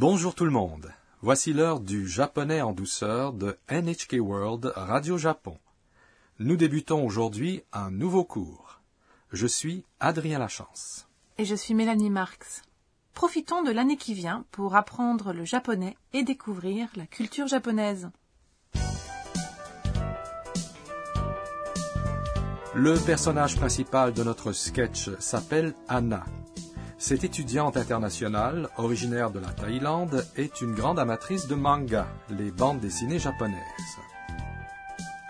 Bonjour tout le monde. Voici l'heure du japonais en douceur de NHK World Radio Japon. Nous débutons aujourd'hui un nouveau cours. Je suis Adrien Lachance. Et je suis Mélanie Marx. Profitons de l'année qui vient pour apprendre le japonais et découvrir la culture japonaise. Le personnage principal de notre sketch s'appelle Anna. Cette étudiante internationale, originaire de la Thaïlande, est une grande amatrice de manga, les bandes dessinées japonaises.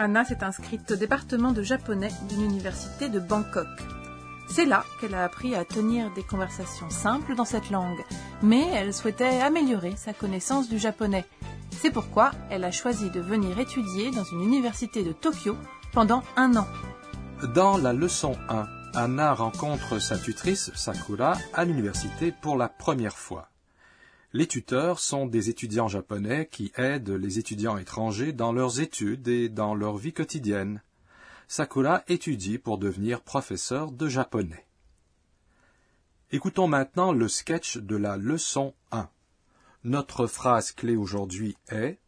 Anna s'est inscrite au département de japonais d'une université de Bangkok. C'est là qu'elle a appris à tenir des conversations simples dans cette langue, mais elle souhaitait améliorer sa connaissance du japonais. C'est pourquoi elle a choisi de venir étudier dans une université de Tokyo pendant un an. Dans la leçon 1, Anna rencontre sa tutrice, Sakura, à l'université pour la première fois. Les tuteurs sont des étudiants japonais qui aident les étudiants étrangers dans leurs études et dans leur vie quotidienne. Sakura étudie pour devenir professeur de japonais. Écoutons maintenant le sketch de la leçon 1. Notre phrase clé aujourd'hui est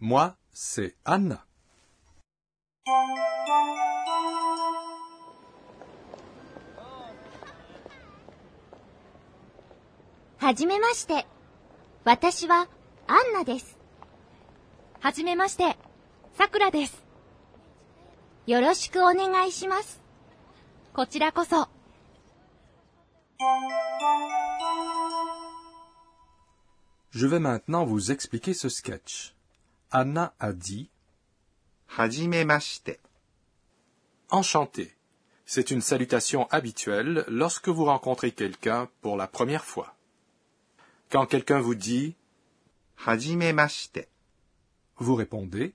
Moi, c'est Anna. はじめまして。私はアンナです。はじめまして。さくらです。よろしくお願いします。こちらこそ。 Je vais maintenant vous expliquer ce sketch. Anna a dit はじめまして。 Enchanté. C'est une salutation habituelle lorsque vous rencontrez quelqu'un pour la première fois. Quand quelqu'un vous dit Hajimemashite, vous répondez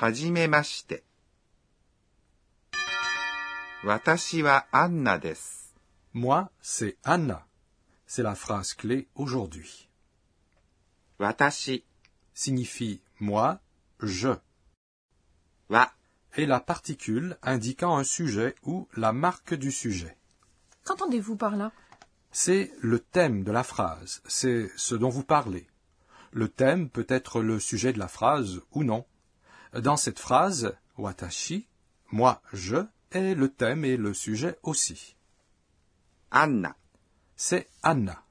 Hajimemashite. Watashi. Moi, c'est Anna. C'est la phrase clé aujourd'hui. Watashi signifie moi, je. Wa est la particule indiquant un sujet ou la marque du sujet. Qu'entendez-vous par là? c'est le thème de la phrase, c'est ce dont vous parlez. Le thème peut être le sujet de la phrase ou non. Dans cette phrase, watashi, moi, je, est le thème et le sujet aussi. Anna. C'est Anna.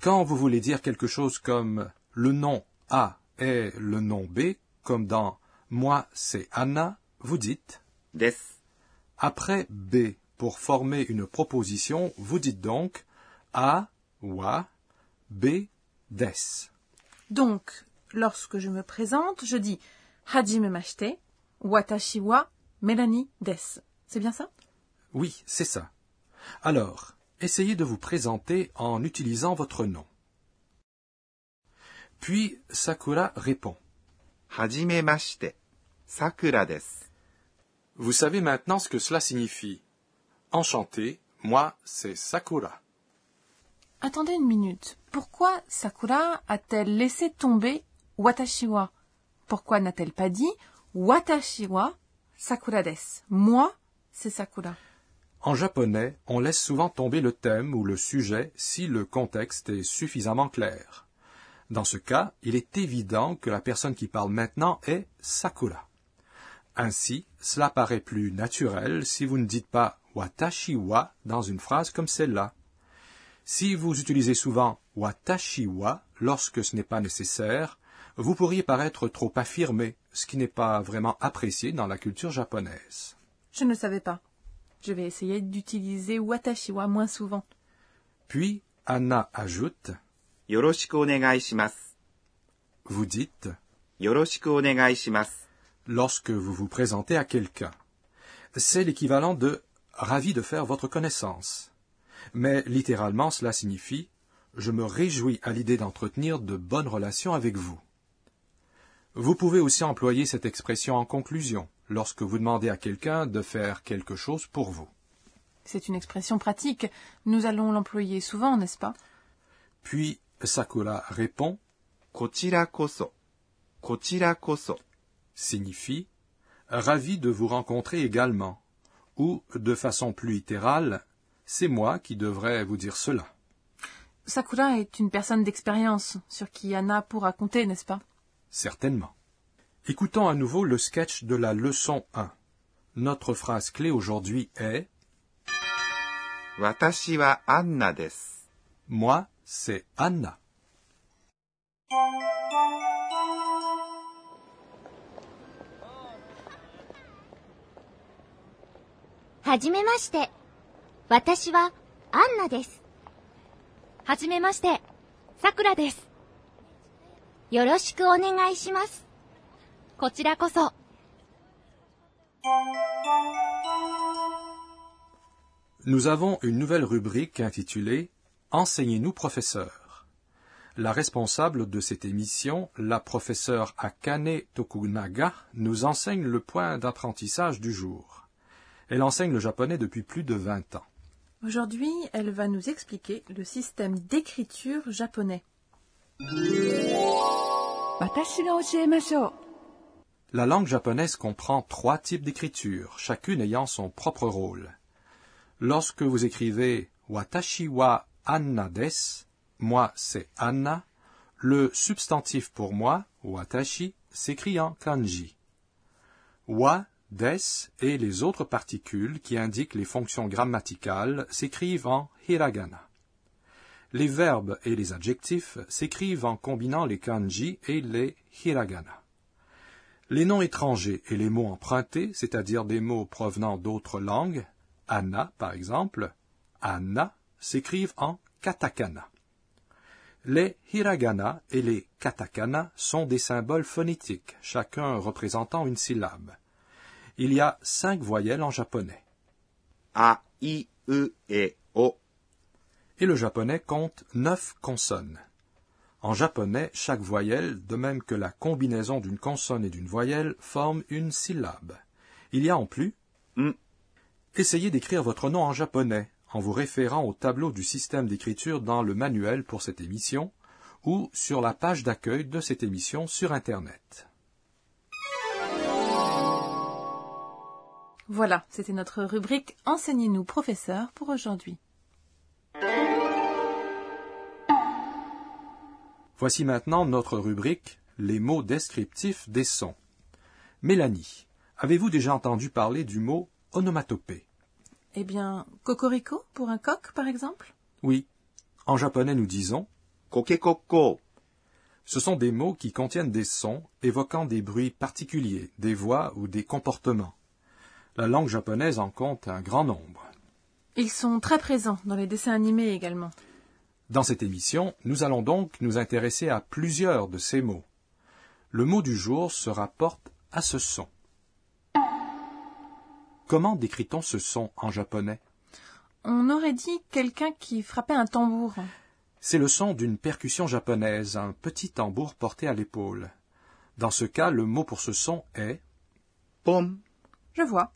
Quand vous voulez dire quelque chose comme le nom A est le nom B, comme dans moi c'est Anna, vous dites des. Après B, pour former une proposition, vous dites donc A, wa, B, des. Donc, lorsque je me présente, je dis Hajime machite, watashi wa Mélanie des. C'est bien ça? Oui, c'est ça. Alors, essayez de vous présenter en utilisant votre nom. Puis Sakura répond. Hajime machite, Sakura des. Vous savez maintenant ce que cela signifie. Enchanté, moi c'est Sakura. Attendez une minute. Pourquoi Sakura a-t-elle laissé tomber watashi wa Pourquoi n'a-t-elle pas dit watashi wa Sakura des Moi, c'est Sakura. En japonais, on laisse souvent tomber le thème ou le sujet si le contexte est suffisamment clair. Dans ce cas, il est évident que la personne qui parle maintenant est Sakura. Ainsi, cela paraît plus naturel si vous ne dites pas watashi wa dans une phrase comme celle-là. Si vous utilisez souvent watashi wa lorsque ce n'est pas nécessaire, vous pourriez paraître trop affirmé, ce qui n'est pas vraiment apprécié dans la culture japonaise. Je ne savais pas. Je vais essayer d'utiliser watashi wa moins souvent. Puis Anna ajoute Vous dites lorsque vous vous présentez à quelqu'un. C'est l'équivalent de ravi de faire votre connaissance. Mais littéralement cela signifie je me réjouis à l'idée d'entretenir de bonnes relations avec vous. Vous pouvez aussi employer cette expression en conclusion, lorsque vous demandez à quelqu'un de faire quelque chose pour vous. C'est une expression pratique, nous allons l'employer souvent, n'est-ce pas? Puis Sakura répond Kochira koso. Kochira koso signifie ravi de vous rencontrer également ou, de façon plus littérale, c'est moi qui devrais vous dire cela. Sakura est une personne d'expérience sur qui Anna pourra compter, n'est-ce pas? Certainement. Écoutons à nouveau le sketch de la leçon 1. Notre phrase clé aujourd'hui est Moi, c'est Anna. はじめまして。私はアンナです。はじめまして。さくらです。よろしくお願いします。こちらこそ。 Nous avons une nouvelle rubrique intitulée Enseignez-nous professeur. La responsable de cette émission, la professeure Akane Tokunaga, nous enseigne le point d'apprentissage du jour. Elle enseigne le japonais depuis plus de 20 ans. Aujourd'hui, elle va nous expliquer le système d'écriture japonais. La langue japonaise comprend trois types d'écriture, chacune ayant son propre rôle. Lorsque vous écrivez Watashi wa Anna des, moi c'est Anna, le substantif pour moi, watashi, s'écrit en kanji. Wa des et les autres particules qui indiquent les fonctions grammaticales s'écrivent en hiragana. Les verbes et les adjectifs s'écrivent en combinant les kanji et les hiragana. Les noms étrangers et les mots empruntés, c'est-à-dire des mots provenant d'autres langues, Anna par exemple, Anna, s'écrivent en katakana. Les hiragana et les katakana sont des symboles phonétiques, chacun représentant une syllabe il y a cinq voyelles en japonais. A, I, E O. Et le japonais compte neuf consonnes. En japonais, chaque voyelle, de même que la combinaison d'une consonne et d'une voyelle, forme une syllabe. Il y a en plus. Mm. Essayez d'écrire votre nom en japonais en vous référant au tableau du système d'écriture dans le manuel pour cette émission ou sur la page d'accueil de cette émission sur Internet. Voilà, c'était notre rubrique Enseignez-nous, professeur, pour aujourd'hui. Voici maintenant notre rubrique Les mots descriptifs des sons. Mélanie, avez-vous déjà entendu parler du mot onomatopée? Eh bien, cocorico pour un coq, par exemple? Oui. En japonais, nous disons kokekoko. Ce sont des mots qui contiennent des sons évoquant des bruits particuliers, des voix ou des comportements. La langue japonaise en compte un grand nombre. Ils sont très présents dans les dessins animés également. Dans cette émission, nous allons donc nous intéresser à plusieurs de ces mots. Le mot du jour se rapporte à ce son. Comment décrit-on ce son en japonais? On aurait dit quelqu'un qui frappait un tambour. C'est le son d'une percussion japonaise, un petit tambour porté à l'épaule. Dans ce cas, le mot pour ce son est ポン、Je vois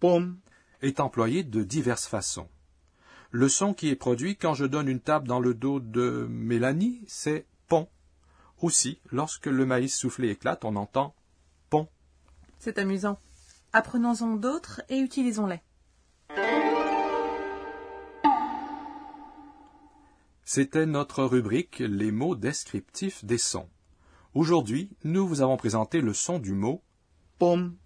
pom est employé de diverses façons. Le son qui est produit quand je donne une tape dans le dos de Mélanie, c'est pom. Aussi, lorsque le maïs soufflé éclate, on entend pom. C'est amusant. Apprenons-en d'autres et utilisons-les. C'était notre rubrique Les mots descriptifs des sons. Aujourd'hui, nous vous avons présenté le son du mot pom.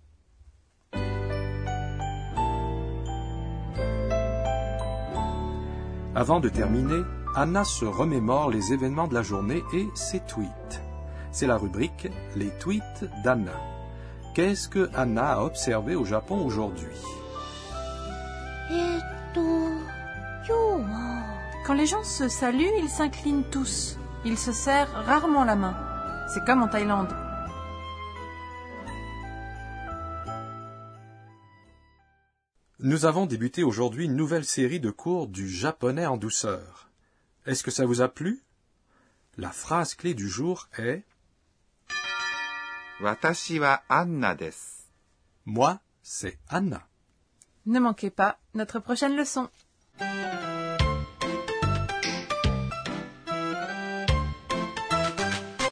Avant de terminer, Anna se remémore les événements de la journée et ses tweets. C'est la rubrique Les tweets d'Anna. Qu'est-ce que Anna a observé au Japon aujourd'hui? Quand les gens se saluent, ils s'inclinent tous. Ils se serrent rarement la main. C'est comme en Thaïlande. Nous avons débuté aujourd'hui une nouvelle série de cours du japonais en douceur. Est-ce que ça vous a plu? La phrase clé du jour est Moi, c'est Anna. Ne manquez pas notre prochaine leçon.